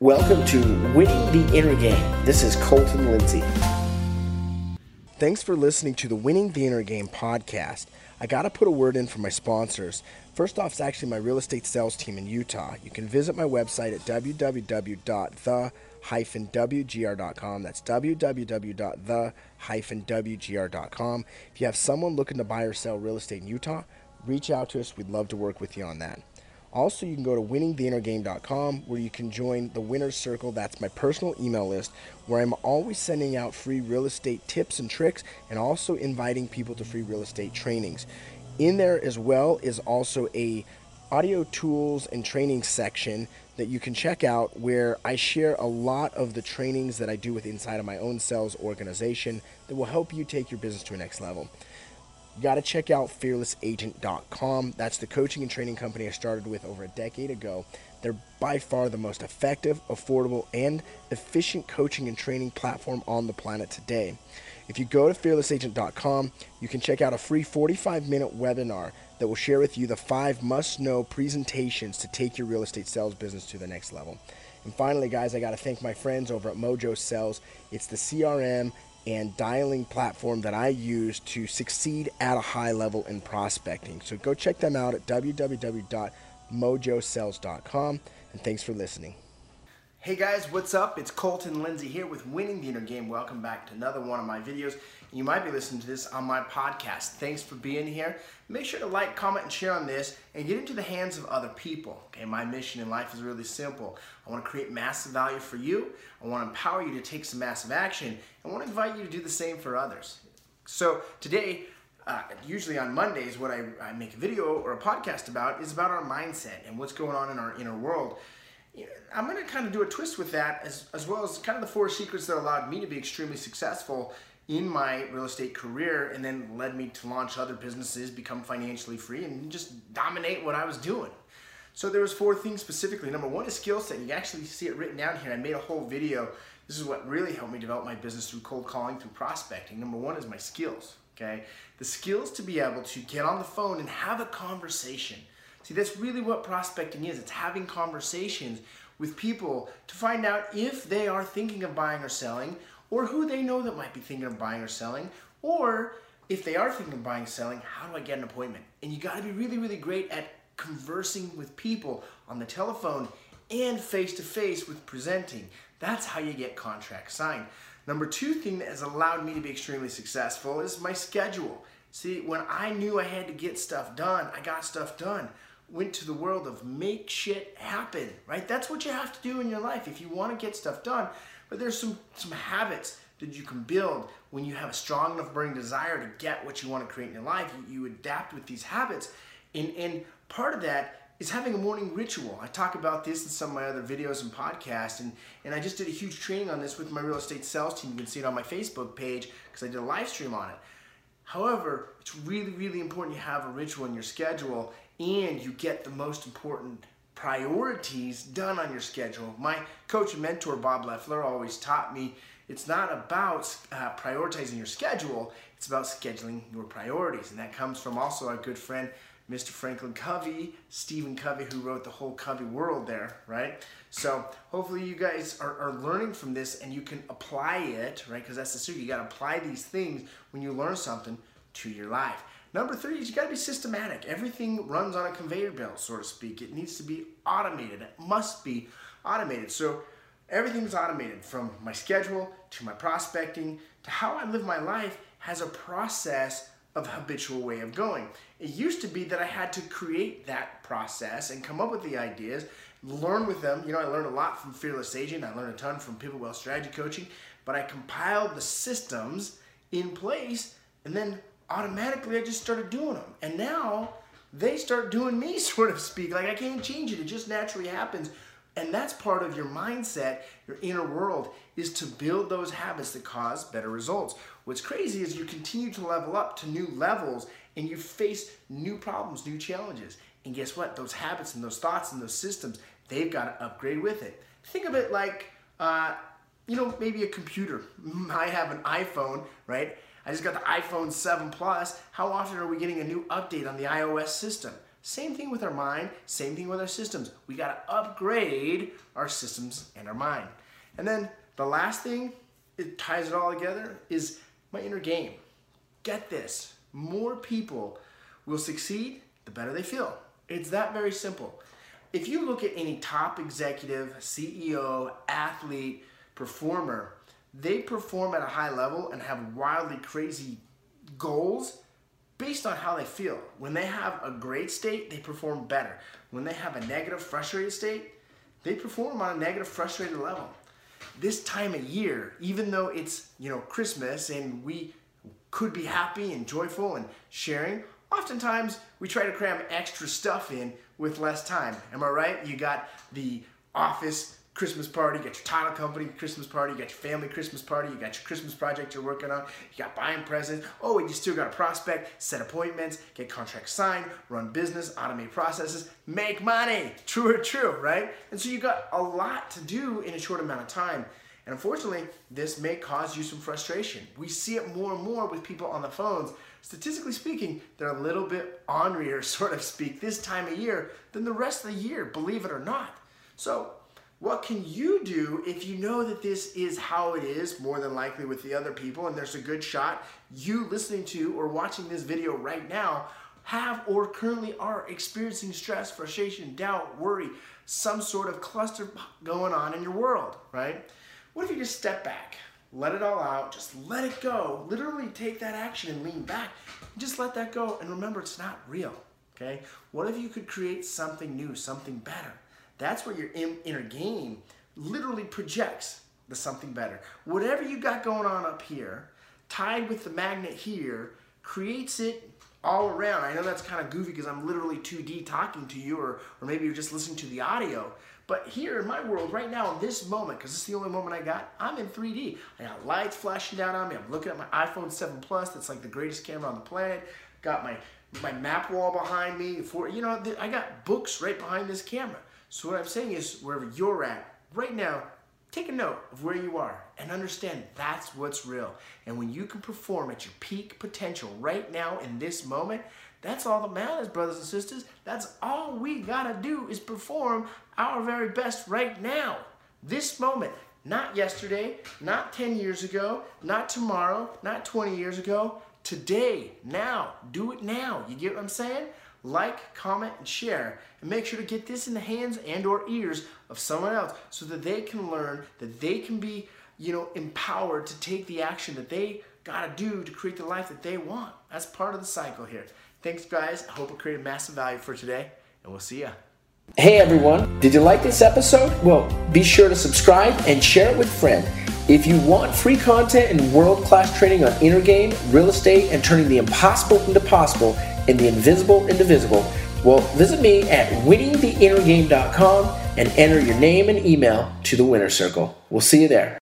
Welcome to Winning the Inner Game. This is Colton Lindsay. Thanks for listening to the Winning the Inner Game podcast. I got to put a word in for my sponsors. First off, it's actually my real estate sales team in Utah. You can visit my website at www.the-wgr.com. That's www.the-wgr.com. If you have someone looking to buy or sell real estate in Utah, reach out to us. We'd love to work with you on that. Also, you can go to winningtheinnergame.com where you can join the Winner's Circle. That's my personal email list where I'm always sending out free real estate tips and tricks and also inviting people to free real estate trainings. In there as well is also a audio tools and training section that you can check out where I share a lot of the trainings that I do with inside of my own sales organization that will help you take your business to a next level you got to check out fearlessagent.com. That's the coaching and training company I started with over a decade ago. They're by far the most effective, affordable, and efficient coaching and training platform on the planet today. If you go to fearlessagent.com, you can check out a free 45 minute webinar that will share with you the five must know presentations to take your real estate sales business to the next level. And finally, guys, I got to thank my friends over at Mojo Sells. It's the CRM and dialing platform that I use to succeed at a high level in prospecting. So go check them out at www.mojosells.com and thanks for listening. Hey guys, what's up? It's Colton Lindsay here with Winning the Inner Game. Welcome back to another one of my videos. You might be listening to this on my podcast. Thanks for being here. Make sure to like, comment, and share on this and get into the hands of other people. Okay, my mission in life is really simple. I want to create massive value for you. I want to empower you to take some massive action. I want to invite you to do the same for others. So today, uh, usually on Mondays, what I, I make a video or a podcast about is about our mindset and what's going on in our inner world. I'm going to kind of do a twist with that as, as well as kind of the four secrets that allowed me to be extremely successful in my real estate career and then led me to launch other businesses, become financially free, and just dominate what I was doing. So there was four things specifically. Number one is skill set. You actually see it written down here. I made a whole video. This is what really helped me develop my business through cold calling, through prospecting. Number one is my skills, okay? The skills to be able to get on the phone and have a conversation See, that's really what prospecting is. It's having conversations with people to find out if they are thinking of buying or selling, or who they know that might be thinking of buying or selling, or if they are thinking of buying or selling, how do I get an appointment? And you got to be really, really great at conversing with people on the telephone and face to face with presenting. That's how you get contracts signed. Number two thing that has allowed me to be extremely successful is my schedule. See, when I knew I had to get stuff done, I got stuff done went to the world of make shit happen, right? That's what you have to do in your life if you want to get stuff done. But there's some some habits that you can build when you have a strong enough burning desire to get what you want to create in your life. You, you adapt with these habits, and and part of that is having a morning ritual. I talk about this in some of my other videos and podcasts, and, and I just did a huge training on this with my real estate sales team. You can see it on my Facebook page because I did a live stream on it. However, it's really, really important you have a ritual in your schedule and you get the most important priorities done on your schedule. My coach and mentor, Bob Leffler, always taught me it's not about uh, prioritizing your schedule, it's about scheduling your priorities. And that comes from also our good friend, Mr. Franklin Covey, Stephen Covey, who wrote the whole Covey world there, right? So hopefully you guys are, are learning from this and you can apply it, right? Because that's the secret. You got to apply these things when you learn something to your life. Number three is you got to be systematic. Everything runs on a conveyor belt, so to speak. It needs to be automated. It must be automated. So everything's automated from my schedule to my prospecting to how I live my life has a process of habitual way of going. It used to be that I had to create that process and come up with the ideas, learn with them. You know, I learned a lot from Fearless Agent. I learned a ton from People Wealth Strategy Coaching, but I compiled the systems in place and then automatically I just started doing them. And now they start doing me, sort of speak. Like I can't change it. It just naturally happens. And that's part of your mindset, your inner world, is to build those habits that cause better results. What's crazy is you continue to level up to new levels and you face new problems, new challenges. And guess what? Those habits and those thoughts and those systems, they've got to upgrade with it. Think of it like, uh, you know, maybe a computer. I have an iPhone, right? I just got the iPhone 7 Plus. How often are we getting a new update on the iOS system? Same thing with our mind, same thing with our systems. We got to upgrade our systems and our mind. And then the last thing, it ties it all together, is my inner game. Get this more people will succeed the better they feel. It's that very simple. If you look at any top executive, CEO, athlete, performer, they perform at a high level and have wildly crazy goals based on how they feel. When they have a great state, they perform better. When they have a negative, frustrated state, they perform on a negative, frustrated level. This time of year, even though it's, you know, Christmas and we could be happy and joyful and sharing, oftentimes we try to cram extra stuff in with less time. Am I right? You got the office Christmas party, you got your title company Christmas party, you got your family Christmas party, you got your Christmas project you're working on, you got buying presents. Oh, and you still got a prospect, set appointments, get contracts signed, run business, automate processes, make money. True or true, right? And so you got a lot to do in a short amount of time. And unfortunately, this may cause you some frustration. We see it more and more with people on the phones. Statistically speaking, they're a little bit ornerier, sort of speak, this time of year than the rest of the year, believe it or not. So what can you do if you know that this is how it is, more than likely with the other people, and there's a good shot you listening to or watching this video right now have or currently are experiencing stress, frustration, doubt, worry, some sort of cluster going on in your world, right? What if you just step back, let it all out, just let it go, literally take that action and lean back, and just let that go, and remember it's not real, okay? What if you could create something new, something better? That's where your inner game literally projects the something better. Whatever you got going on up here, tied with the magnet here, creates it all around. I know that's kind of goofy because I'm literally 2D talking to you, or, or maybe you're just listening to the audio. But here in my world, right now, in this moment, because this is the only moment I got, I'm in 3D. I got lights flashing down on me. I'm looking at my iPhone 7 Plus. That's like the greatest camera on the planet. Got my my map wall behind me. For you know, I got books right behind this camera. So what I'm saying is, wherever you're at right now, take a note of where you are and understand that's what's real. And when you can perform at your peak potential right now in this moment, that's all that matters, brothers and sisters. That's all we gotta do is perform our very best right now. This moment, not yesterday, not 10 years ago, not tomorrow, not 20 years ago. Today, now, do it now. You get what I'm saying? Like, comment, and share. And make sure to get this in the hands and or ears of someone else so that they can learn, that they can be, you know, empowered to take the action that they gotta do to create the life that they want. That's part of the cycle here. Thanks guys. I hope it created massive value for today and we'll see ya. Hey everyone, did you like this episode? Well, be sure to subscribe and share it with a friend. If you want free content and world class training on inner game, real estate, and turning the impossible into possible, and the invisible indivisible, well, visit me at winningtheinnergame.com and enter your name and email to the winner circle. We'll see you there.